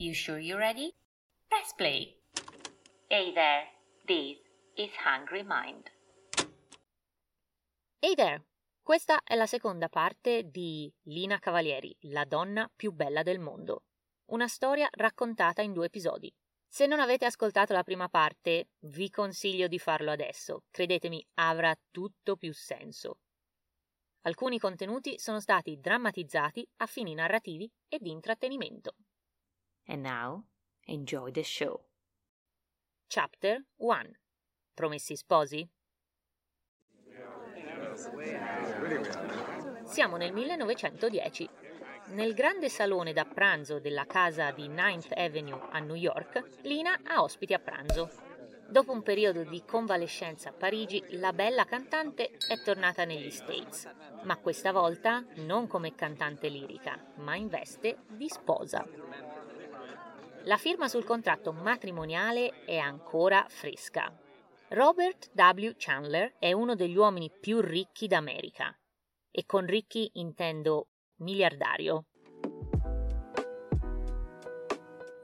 You sure you're ready? Press play. Hey there, this is Hungry Mind. Hey there! Questa è la seconda parte di Lina Cavalieri, la donna più bella del mondo. Una storia raccontata in due episodi. Se non avete ascoltato la prima parte, vi consiglio di farlo adesso. Credetemi, avrà tutto più senso. Alcuni contenuti sono stati drammatizzati a fini narrativi e di intrattenimento. And now, enjoy the show. Chapter 1 Promessi sposi? Siamo nel 1910. Nel grande salone da pranzo della casa di Ninth Avenue a New York, Lina ha ospiti a pranzo. Dopo un periodo di convalescenza a Parigi, la bella cantante è tornata negli States, ma questa volta non come cantante lirica, ma in veste di sposa. La firma sul contratto matrimoniale è ancora fresca. Robert W. Chandler è uno degli uomini più ricchi d'America. E con ricchi intendo miliardario.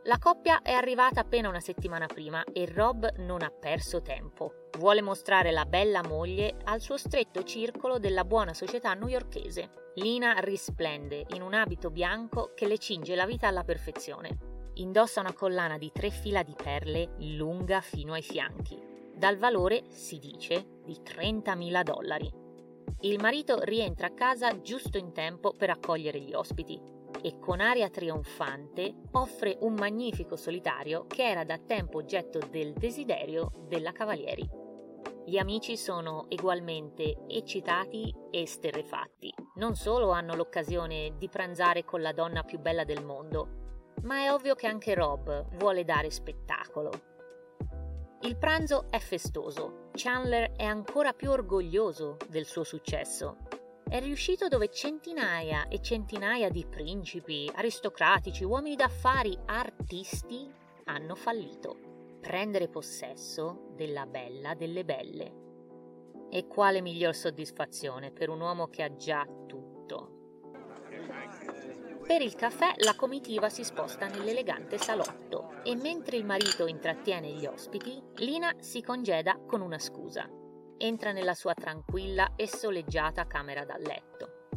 La coppia è arrivata appena una settimana prima e Rob non ha perso tempo. Vuole mostrare la bella moglie al suo stretto circolo della buona società newyorkese. Lina risplende in un abito bianco che le cinge la vita alla perfezione. Indossa una collana di tre fila di perle lunga fino ai fianchi, dal valore, si dice, di 30.000 dollari. Il marito rientra a casa giusto in tempo per accogliere gli ospiti e con aria trionfante offre un magnifico solitario che era da tempo oggetto del desiderio della Cavalieri. Gli amici sono ugualmente eccitati e sterrefatti. Non solo hanno l'occasione di pranzare con la donna più bella del mondo, ma è ovvio che anche Rob vuole dare spettacolo. Il pranzo è festoso. Chandler è ancora più orgoglioso del suo successo è riuscito dove centinaia e centinaia di principi, aristocratici, uomini d'affari, artisti hanno fallito. Prendere possesso della bella delle belle. E quale miglior soddisfazione per un uomo che ha già tutto. Per il caffè la comitiva si sposta nell'elegante salotto e mentre il marito intrattiene gli ospiti, Lina si congeda con una scusa. Entra nella sua tranquilla e soleggiata camera da letto.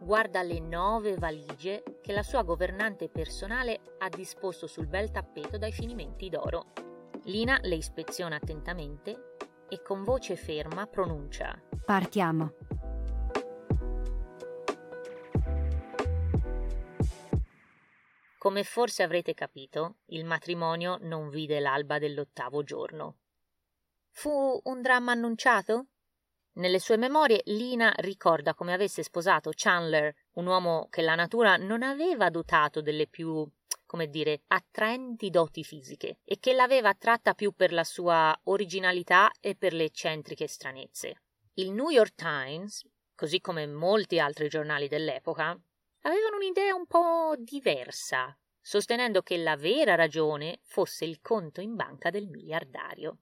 Guarda le nove valigie che la sua governante personale ha disposto sul bel tappeto dai finimenti d'oro. Lina le ispeziona attentamente e con voce ferma pronuncia: Partiamo. Come forse avrete capito, il matrimonio non vide l'alba dell'ottavo giorno. Fu un dramma annunciato? Nelle sue memorie Lina ricorda come avesse sposato Chandler, un uomo che la natura non aveva dotato delle più, come dire, attraenti doti fisiche e che l'aveva attratta più per la sua originalità e per le eccentriche stranezze. Il New York Times, così come molti altri giornali dell'epoca, avevano un'idea un po' diversa, sostenendo che la vera ragione fosse il conto in banca del miliardario.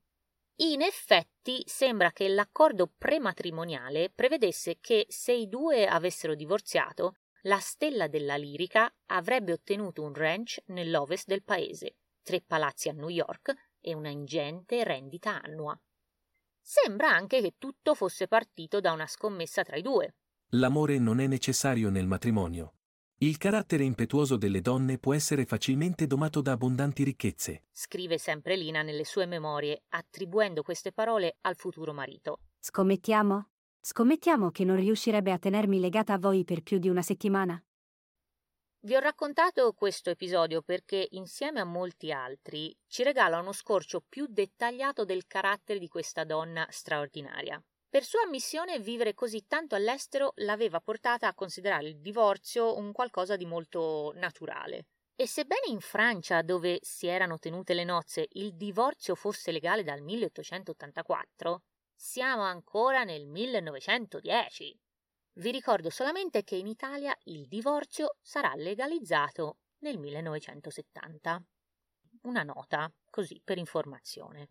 In effetti sembra che l'accordo prematrimoniale prevedesse che se i due avessero divorziato, la stella della lirica avrebbe ottenuto un ranch nell'ovest del paese, tre palazzi a New York e una ingente rendita annua. Sembra anche che tutto fosse partito da una scommessa tra i due. L'amore non è necessario nel matrimonio. Il carattere impetuoso delle donne può essere facilmente domato da abbondanti ricchezze. Scrive sempre Lina nelle sue memorie, attribuendo queste parole al futuro marito. Scommettiamo? Scommettiamo che non riuscirebbe a tenermi legata a voi per più di una settimana? Vi ho raccontato questo episodio perché, insieme a molti altri, ci regala uno scorcio più dettagliato del carattere di questa donna straordinaria. Per sua ammissione, vivere così tanto all'estero l'aveva portata a considerare il divorzio un qualcosa di molto naturale. E sebbene in Francia, dove si erano tenute le nozze, il divorzio fosse legale dal 1884, siamo ancora nel 1910. Vi ricordo solamente che in Italia il divorzio sarà legalizzato nel 1970. Una nota, così per informazione.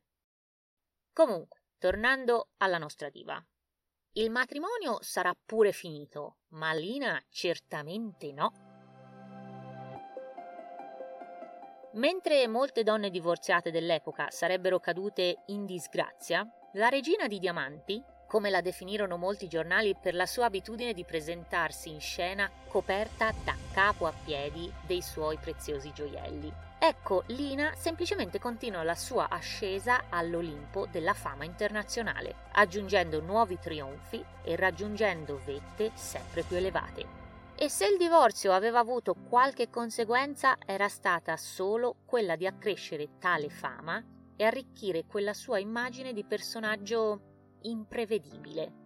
Comunque, Tornando alla nostra diva. Il matrimonio sarà pure finito, ma Lina certamente no. Mentre molte donne divorziate dell'epoca sarebbero cadute in disgrazia, la regina di diamanti, come la definirono molti giornali per la sua abitudine di presentarsi in scena coperta da capo a piedi dei suoi preziosi gioielli. Ecco, Lina semplicemente continua la sua ascesa all'Olimpo della fama internazionale, aggiungendo nuovi trionfi e raggiungendo vette sempre più elevate. E se il divorzio aveva avuto qualche conseguenza era stata solo quella di accrescere tale fama e arricchire quella sua immagine di personaggio imprevedibile.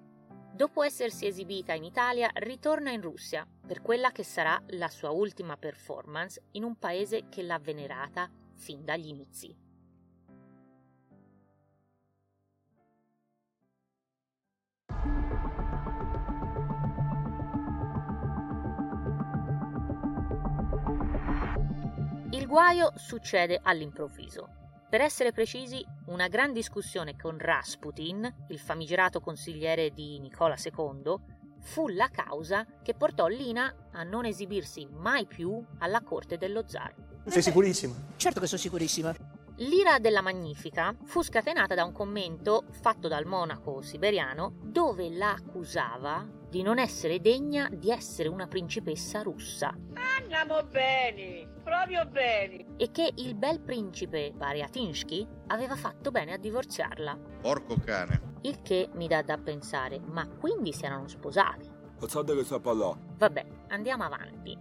Dopo essersi esibita in Italia, ritorna in Russia per quella che sarà la sua ultima performance in un paese che l'ha venerata fin dagli inizi. Il guaio succede all'improvviso. Per essere precisi, una gran discussione con Rasputin, il famigerato consigliere di Nicola II, fu la causa che portò Lina a non esibirsi mai più alla corte dello zar. Sei sicurissima? Certo che sono sicurissima. L'ira della Magnifica fu scatenata da un commento fatto dal monaco siberiano dove la accusava di non essere degna di essere una principessa russa. Andiamo bene, proprio bene. E che il bel principe Variatinsky aveva fatto bene a divorziarla. Porco cane. Il che mi dà da pensare, ma quindi si erano sposati? Vabbè, andiamo avanti.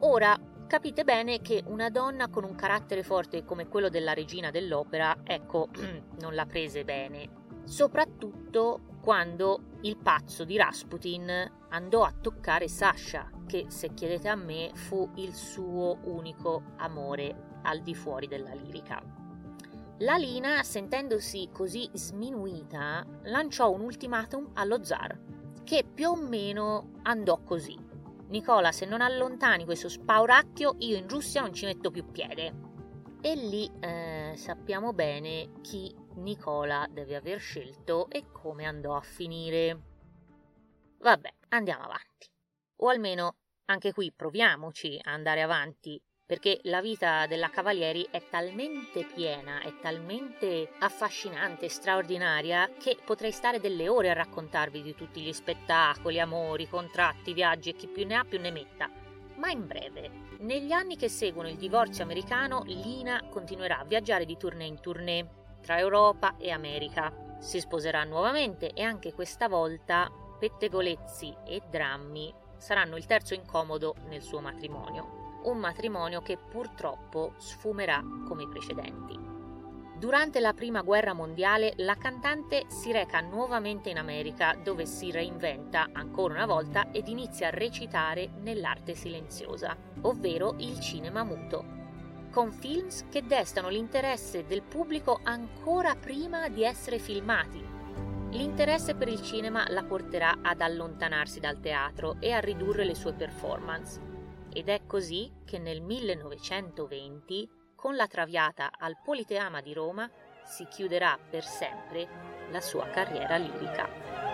Ora capite bene che una donna con un carattere forte come quello della regina dell'opera, ecco, non la prese bene. Soprattutto quando il pazzo di Rasputin andò a toccare Sasha, che se chiedete a me fu il suo unico amore al di fuori della lirica. La Lina, sentendosi così sminuita, lanciò un ultimatum allo zar, che più o meno andò così. Nicola, se non allontani questo spauracchio, io in Russia non ci metto più piede. E lì eh, sappiamo bene chi Nicola deve aver scelto e come andò a finire. Vabbè, andiamo avanti. O almeno anche qui proviamoci a andare avanti, perché la vita della Cavalieri è talmente piena, è talmente affascinante, straordinaria, che potrei stare delle ore a raccontarvi di tutti gli spettacoli, amori, contratti, viaggi e chi più ne ha più ne metta. Ma in breve, negli anni che seguono il divorzio americano, Lina continuerà a viaggiare di tournée in tournée tra Europa e America. Si sposerà nuovamente e anche questa volta pettegolezzi e drammi saranno il terzo incomodo nel suo matrimonio. Un matrimonio che purtroppo sfumerà come i precedenti. Durante la prima guerra mondiale la cantante si reca nuovamente in America dove si reinventa ancora una volta ed inizia a recitare nell'arte silenziosa, ovvero il cinema muto, con films che destano l'interesse del pubblico ancora prima di essere filmati. L'interesse per il cinema la porterà ad allontanarsi dal teatro e a ridurre le sue performance. Ed è così che nel 1920, con la Traviata al Politeama di Roma, si chiuderà per sempre la sua carriera lirica.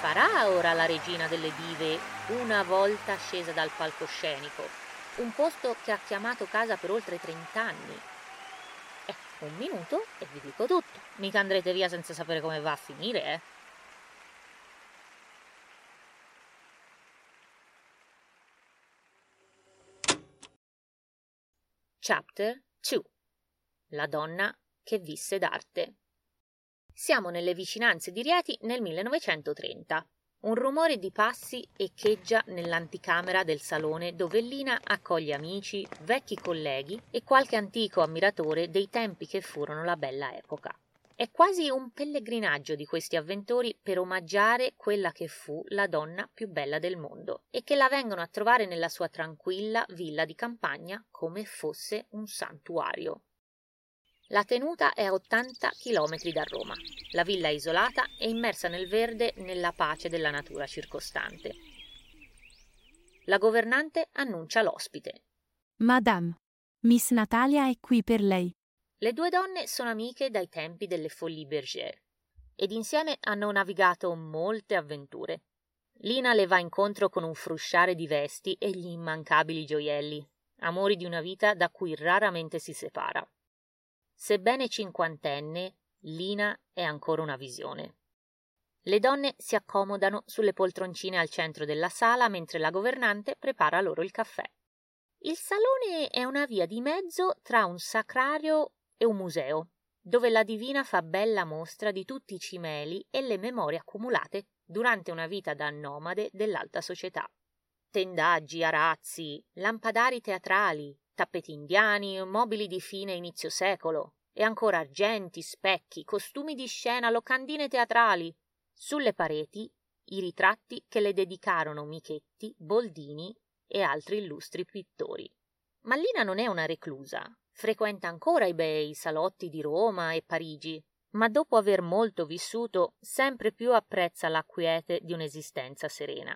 Farà ora la regina delle dive una volta scesa dal palcoscenico? Un posto che ha chiamato casa per oltre 30 anni. Eh, un minuto e vi dico tutto. Mica andrete via senza sapere come va a finire, eh. Chapter 2 La donna che visse d'arte siamo nelle vicinanze di Rieti nel 1930. Un rumore di passi echeggia nell'anticamera del salone dove Lina accoglie amici, vecchi colleghi e qualche antico ammiratore dei tempi che furono la bella epoca. È quasi un pellegrinaggio di questi avventori per omaggiare quella che fu la donna più bella del mondo e che la vengono a trovare nella sua tranquilla villa di campagna come fosse un santuario. La tenuta è a 80 km da Roma. La villa è isolata e immersa nel verde nella pace della natura circostante. La governante annuncia l'ospite. Madame, Miss Natalia è qui per lei. Le due donne sono amiche dai tempi delle Folies Bergère ed insieme hanno navigato molte avventure. Lina le va incontro con un frusciare di vesti e gli immancabili gioielli, amori di una vita da cui raramente si separa. Sebbene cinquantenne, Lina è ancora una visione. Le donne si accomodano sulle poltroncine al centro della sala mentre la governante prepara loro il caffè. Il salone è una via di mezzo tra un sacrario e un museo, dove la divina fa bella mostra di tutti i cimeli e le memorie accumulate durante una vita da nomade dell'alta società. Tendaggi, arazzi, lampadari teatrali, tappeti indiani, mobili di fine inizio secolo, e ancora argenti, specchi, costumi di scena, locandine teatrali. Sulle pareti i ritratti che le dedicarono Michetti, Boldini e altri illustri pittori. Mallina non è una reclusa, Frequenta ancora i bei salotti di Roma e Parigi, ma dopo aver molto vissuto, sempre più apprezza la quiete di un'esistenza serena.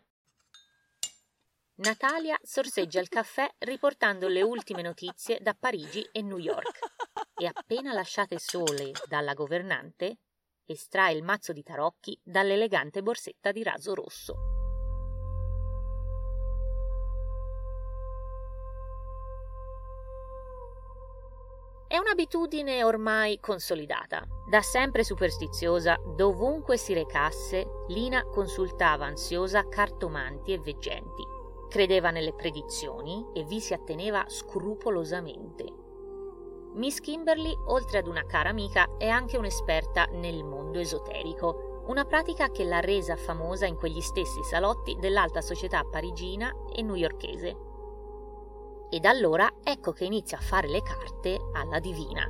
Natalia sorseggia il caffè riportando le ultime notizie da Parigi e New York e appena lasciate sole dalla governante, estrae il mazzo di tarocchi dall'elegante borsetta di raso rosso. È un'abitudine ormai consolidata. Da sempre superstiziosa, dovunque si recasse, Lina consultava ansiosa cartomanti e veggenti. Credeva nelle predizioni e vi si atteneva scrupolosamente. Miss Kimberly, oltre ad una cara amica, è anche un'esperta nel mondo esoterico, una pratica che l'ha resa famosa in quegli stessi salotti dell'alta società parigina e newyorkese. Ed allora ecco che inizia a fare le carte alla divina.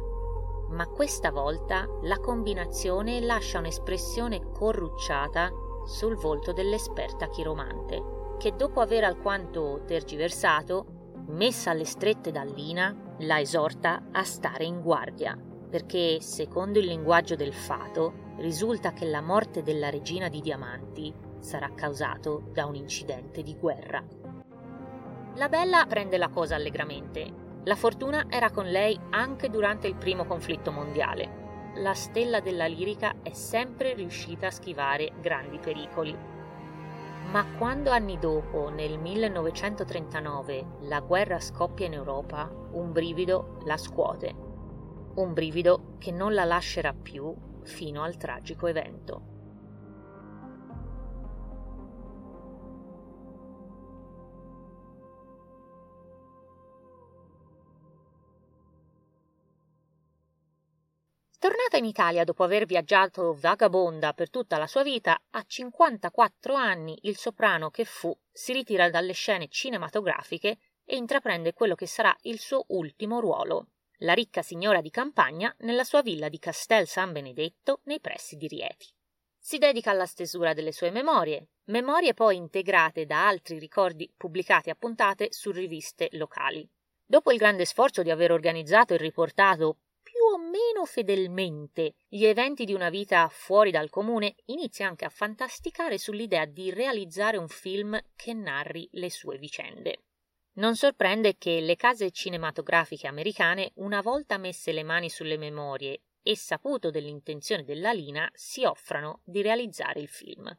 Ma questa volta la combinazione lascia un'espressione corrucciata sul volto dell'esperta chiromante, che dopo aver alquanto tergiversato, messa alle strette da Lina, la esorta a stare in guardia, perché, secondo il linguaggio del fato, risulta che la morte della regina di diamanti sarà causato da un incidente di guerra. La bella prende la cosa allegramente. La fortuna era con lei anche durante il primo conflitto mondiale. La stella della lirica è sempre riuscita a schivare grandi pericoli. Ma quando anni dopo, nel 1939, la guerra scoppia in Europa, un brivido la scuote. Un brivido che non la lascerà più fino al tragico evento. Tornata in Italia dopo aver viaggiato vagabonda per tutta la sua vita, a 54 anni il soprano che fu si ritira dalle scene cinematografiche e intraprende quello che sarà il suo ultimo ruolo, la ricca signora di campagna nella sua villa di Castel San Benedetto nei pressi di Rieti. Si dedica alla stesura delle sue memorie, memorie poi integrate da altri ricordi pubblicati a puntate su riviste locali. Dopo il grande sforzo di aver organizzato e riportato meno fedelmente gli eventi di una vita fuori dal comune, inizia anche a fantasticare sull'idea di realizzare un film che narri le sue vicende. Non sorprende che le case cinematografiche americane, una volta messe le mani sulle memorie e saputo dell'intenzione della Lina, si offrano di realizzare il film.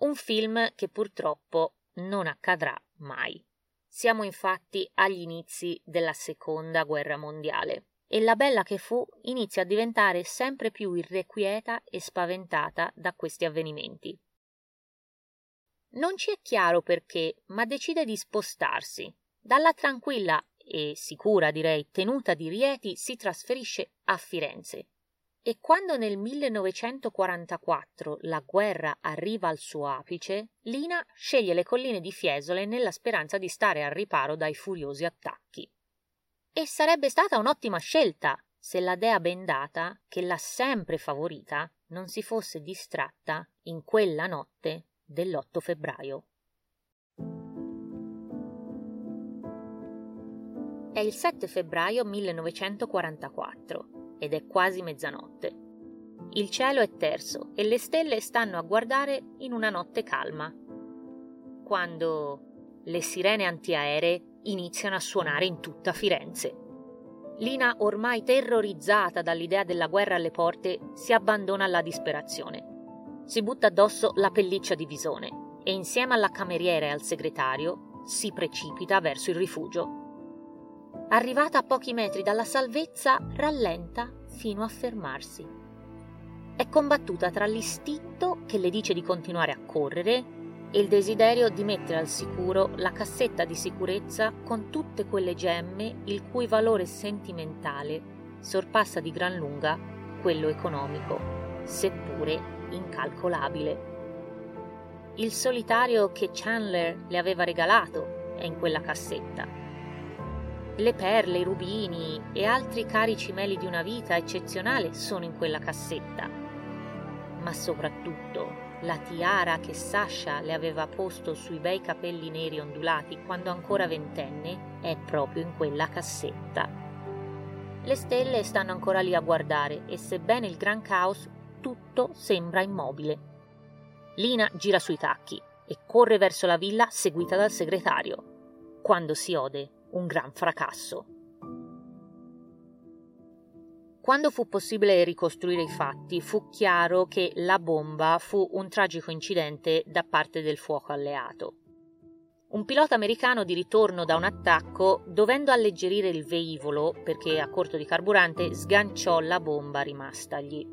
Un film che purtroppo non accadrà mai. Siamo infatti agli inizi della seconda guerra mondiale e la bella che fu inizia a diventare sempre più irrequieta e spaventata da questi avvenimenti. Non ci è chiaro perché, ma decide di spostarsi. Dalla tranquilla e sicura, direi, tenuta di Rieti si trasferisce a Firenze. E quando nel 1944 la guerra arriva al suo apice, Lina sceglie le colline di Fiesole nella speranza di stare al riparo dai furiosi attacchi. E sarebbe stata un'ottima scelta se la dea bendata, che l'ha sempre favorita, non si fosse distratta in quella notte dell'8 febbraio. È il 7 febbraio 1944 ed è quasi mezzanotte. Il cielo è terso e le stelle stanno a guardare in una notte calma. Quando le sirene antiaeree iniziano a suonare in tutta Firenze. Lina, ormai terrorizzata dall'idea della guerra alle porte, si abbandona alla disperazione. Si butta addosso la pelliccia di visone e insieme alla cameriera e al segretario si precipita verso il rifugio. Arrivata a pochi metri dalla salvezza, rallenta fino a fermarsi. È combattuta tra l'istinto che le dice di continuare a correre e il desiderio di mettere al sicuro la cassetta di sicurezza con tutte quelle gemme il cui valore sentimentale sorpassa di gran lunga quello economico, seppure incalcolabile. Il solitario che Chandler le aveva regalato è in quella cassetta. Le perle, i rubini e altri cari cimeli di una vita eccezionale sono in quella cassetta. Ma soprattutto la tiara che Sasha le aveva posto sui bei capelli neri ondulati quando ancora ventenne è proprio in quella cassetta. Le stelle stanno ancora lì a guardare e sebbene il gran caos, tutto sembra immobile. Lina gira sui tacchi e corre verso la villa seguita dal segretario, quando si ode un gran fracasso. Quando fu possibile ricostruire i fatti, fu chiaro che la bomba fu un tragico incidente da parte del fuoco alleato. Un pilota americano di ritorno da un attacco, dovendo alleggerire il velivolo perché a corto di carburante, sganciò la bomba rimastagli.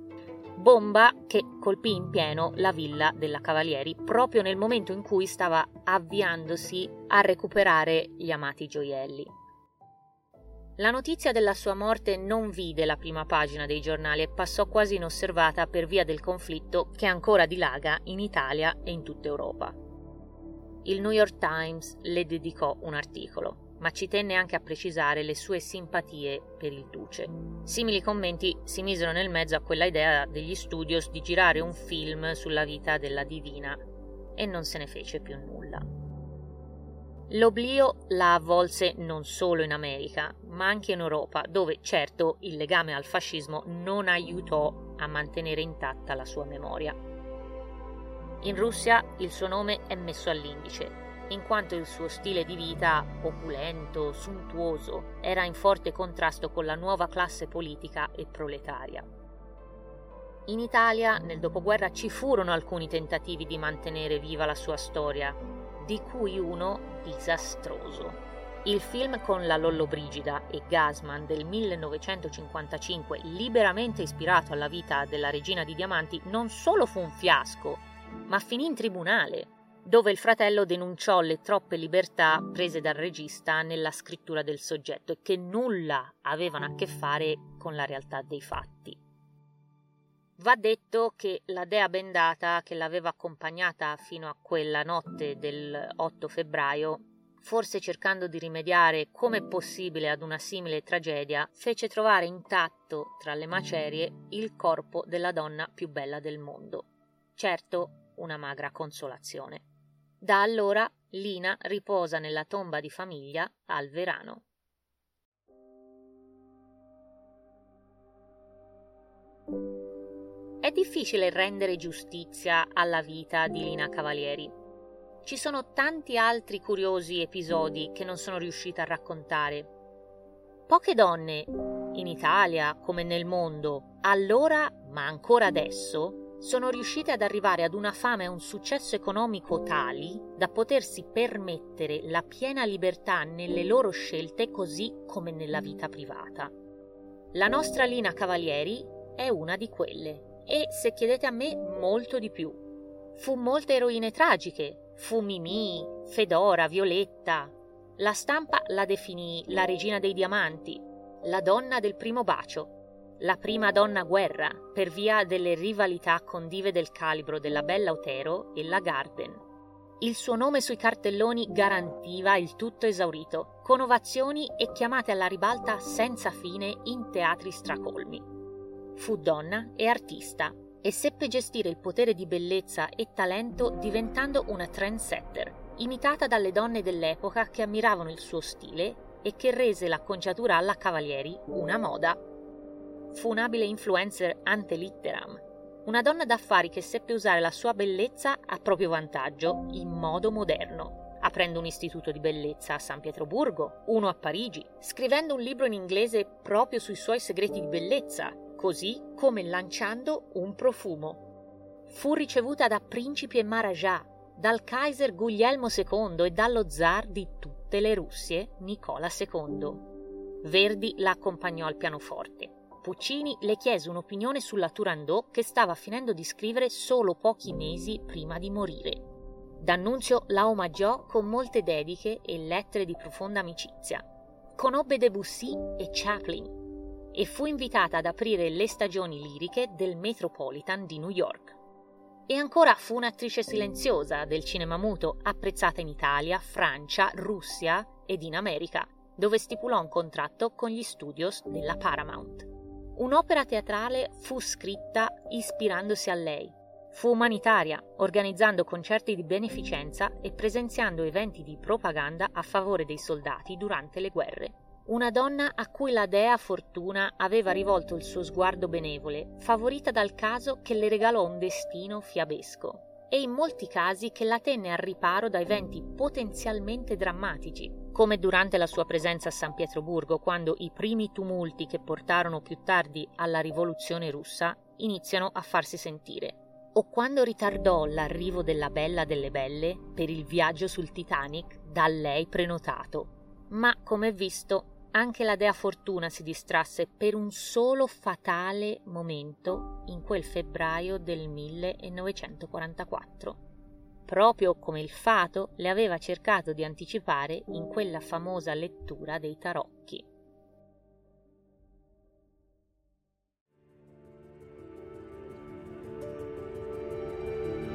Bomba che colpì in pieno la villa della Cavalieri proprio nel momento in cui stava avviandosi a recuperare gli amati gioielli. La notizia della sua morte non vide la prima pagina dei giornali e passò quasi inosservata per via del conflitto che ancora dilaga in Italia e in tutta Europa. Il New York Times le dedicò un articolo, ma ci tenne anche a precisare le sue simpatie per il duce. Simili commenti si misero nel mezzo a quella idea degli studios di girare un film sulla vita della divina e non se ne fece più nulla. L'oblio la avvolse non solo in America, ma anche in Europa, dove certo il legame al fascismo non aiutò a mantenere intatta la sua memoria. In Russia il suo nome è messo all'indice, in quanto il suo stile di vita opulento, suntuoso, era in forte contrasto con la nuova classe politica e proletaria. In Italia, nel dopoguerra, ci furono alcuni tentativi di mantenere viva la sua storia, di cui uno disastroso. Il film con la Lollobrigida e Gasman del 1955, liberamente ispirato alla vita della regina di diamanti, non solo fu un fiasco, ma finì in tribunale, dove il fratello denunciò le troppe libertà prese dal regista nella scrittura del soggetto e che nulla avevano a che fare con la realtà dei fatti. Va detto che la dea bendata che l'aveva accompagnata fino a quella notte del 8 febbraio, forse cercando di rimediare come possibile ad una simile tragedia, fece trovare intatto tra le macerie il corpo della donna più bella del mondo. Certo, una magra consolazione. Da allora Lina riposa nella tomba di famiglia al Verano. È difficile rendere giustizia alla vita di Lina Cavalieri. Ci sono tanti altri curiosi episodi che non sono riuscita a raccontare. Poche donne, in Italia come nel mondo, allora, ma ancora adesso, sono riuscite ad arrivare ad una fama e un successo economico tali da potersi permettere la piena libertà nelle loro scelte così come nella vita privata. La nostra Lina Cavalieri è una di quelle e, se chiedete a me, molto di più. Fu molte eroine tragiche, fu Mimì, Fedora, Violetta. La stampa la definì la regina dei diamanti, la donna del primo bacio, la prima donna guerra, per via delle rivalità con dive del calibro della bella Otero e la Garden. Il suo nome sui cartelloni garantiva il tutto esaurito, con ovazioni e chiamate alla ribalta senza fine in teatri stracolmi. Fu donna e artista e seppe gestire il potere di bellezza e talento diventando una trendsetter, imitata dalle donne dell'epoca che ammiravano il suo stile e che rese l'acconciatura alla Cavalieri una moda. Fu un abile influencer ante litteram, una donna d'affari che seppe usare la sua bellezza a proprio vantaggio in modo moderno aprendo un istituto di bellezza a San Pietroburgo, uno a Parigi, scrivendo un libro in inglese proprio sui suoi segreti di bellezza, così come lanciando un profumo. Fu ricevuta da principi e maharajà, dal Kaiser Guglielmo II e dallo zar di tutte le Russie, Nicola II. Verdi la accompagnò al pianoforte. Puccini le chiese un'opinione sulla Turandot che stava finendo di scrivere solo pochi mesi prima di morire. D'Annunzio la omaggiò con molte dediche e lettere di profonda amicizia. Conobbe Debussy e Chaplin e fu invitata ad aprire le stagioni liriche del Metropolitan di New York. E ancora fu un'attrice silenziosa del cinema muto, apprezzata in Italia, Francia, Russia ed in America, dove stipulò un contratto con gli studios della Paramount. Un'opera teatrale fu scritta ispirandosi a lei. Fu umanitaria, organizzando concerti di beneficenza e presenziando eventi di propaganda a favore dei soldati durante le guerre. Una donna a cui la dea Fortuna aveva rivolto il suo sguardo benevole, favorita dal caso che le regalò un destino fiabesco e in molti casi che la tenne al riparo da eventi potenzialmente drammatici, come durante la sua presenza a San Pietroburgo, quando i primi tumulti che portarono più tardi alla rivoluzione russa iniziano a farsi sentire, o quando ritardò l'arrivo della Bella delle Belle per il viaggio sul Titanic da lei prenotato. Ma, come visto, anche la dea Fortuna si distrasse per un solo fatale momento in quel febbraio del 1944, proprio come il fato le aveva cercato di anticipare in quella famosa lettura dei tarocchi.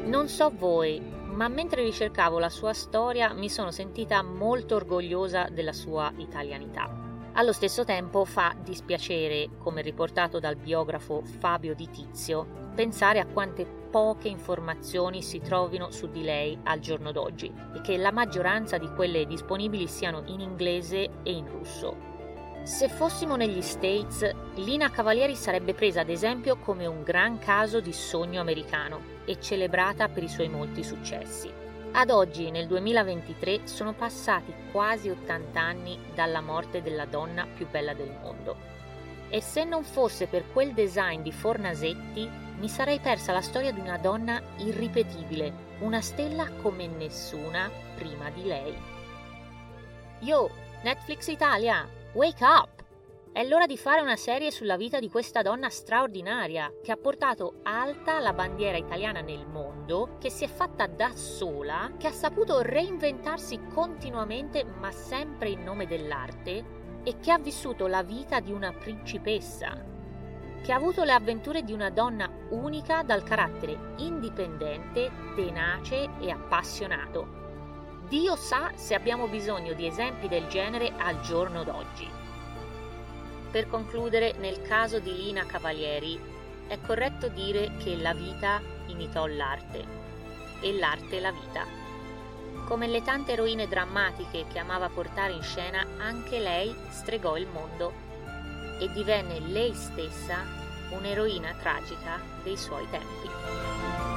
Non so voi, ma mentre ricercavo la sua storia mi sono sentita molto orgogliosa della sua italianità. Allo stesso tempo fa dispiacere, come riportato dal biografo Fabio Di Tizio, pensare a quante poche informazioni si trovino su di lei al giorno d'oggi e che la maggioranza di quelle disponibili siano in inglese e in russo. Se fossimo negli States, Lina Cavalieri sarebbe presa ad esempio come un gran caso di sogno americano e celebrata per i suoi molti successi. Ad oggi, nel 2023, sono passati quasi 80 anni dalla morte della donna più bella del mondo. E se non fosse per quel design di Fornasetti, mi sarei persa la storia di una donna irripetibile, una stella come nessuna prima di lei. Yo, Netflix Italia, wake up! È l'ora di fare una serie sulla vita di questa donna straordinaria che ha portato alta la bandiera italiana nel mondo, che si è fatta da sola, che ha saputo reinventarsi continuamente ma sempre in nome dell'arte e che ha vissuto la vita di una principessa, che ha avuto le avventure di una donna unica dal carattere indipendente, tenace e appassionato. Dio sa se abbiamo bisogno di esempi del genere al giorno d'oggi. Per concludere, nel caso di Lina Cavalieri, è corretto dire che la vita imitò l'arte e l'arte la vita. Come le tante eroine drammatiche che amava portare in scena, anche lei stregò il mondo e divenne lei stessa un'eroina tragica dei suoi tempi.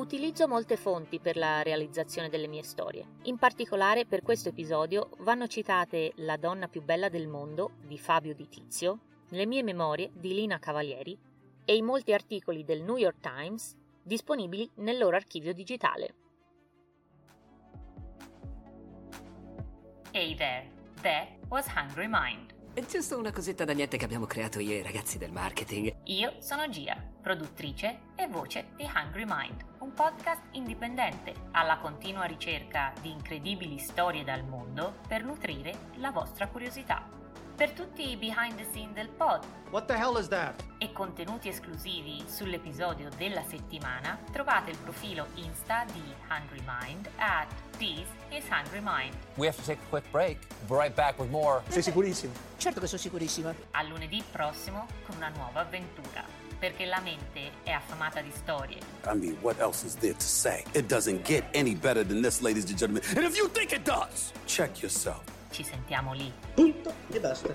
Utilizzo molte fonti per la realizzazione delle mie storie. In particolare per questo episodio vanno citate La donna più bella del mondo di Fabio Di Tizio, Le mie memorie di Lina Cavalieri e i molti articoli del New York Times disponibili nel loro archivio digitale. Hey there, that was Hungry Mind. È giusto una cosetta da niente che abbiamo creato io e i ragazzi del marketing. Io sono Gia, produttrice e voce di Hungry Mind, un podcast indipendente alla continua ricerca di incredibili storie dal mondo per nutrire la vostra curiosità. Per tutti i behind the scene del pod What the hell is that? e contenuti esclusivi sull'episodio della settimana, trovate il profilo Insta di Hungry Mind at This is Hungry Mind. We have to take a quick break. We'll be right back with more. Sei sicurissimo? Certo che sono sicurissima. A lunedì prossimo con una nuova avventura. Perché la mente è affamata di storie. I mean, what else is there to say? It doesn't get any better than this, ladies and gentlemen. And if you think it does, check yourself. Ci sentiamo lì. Punto e basta.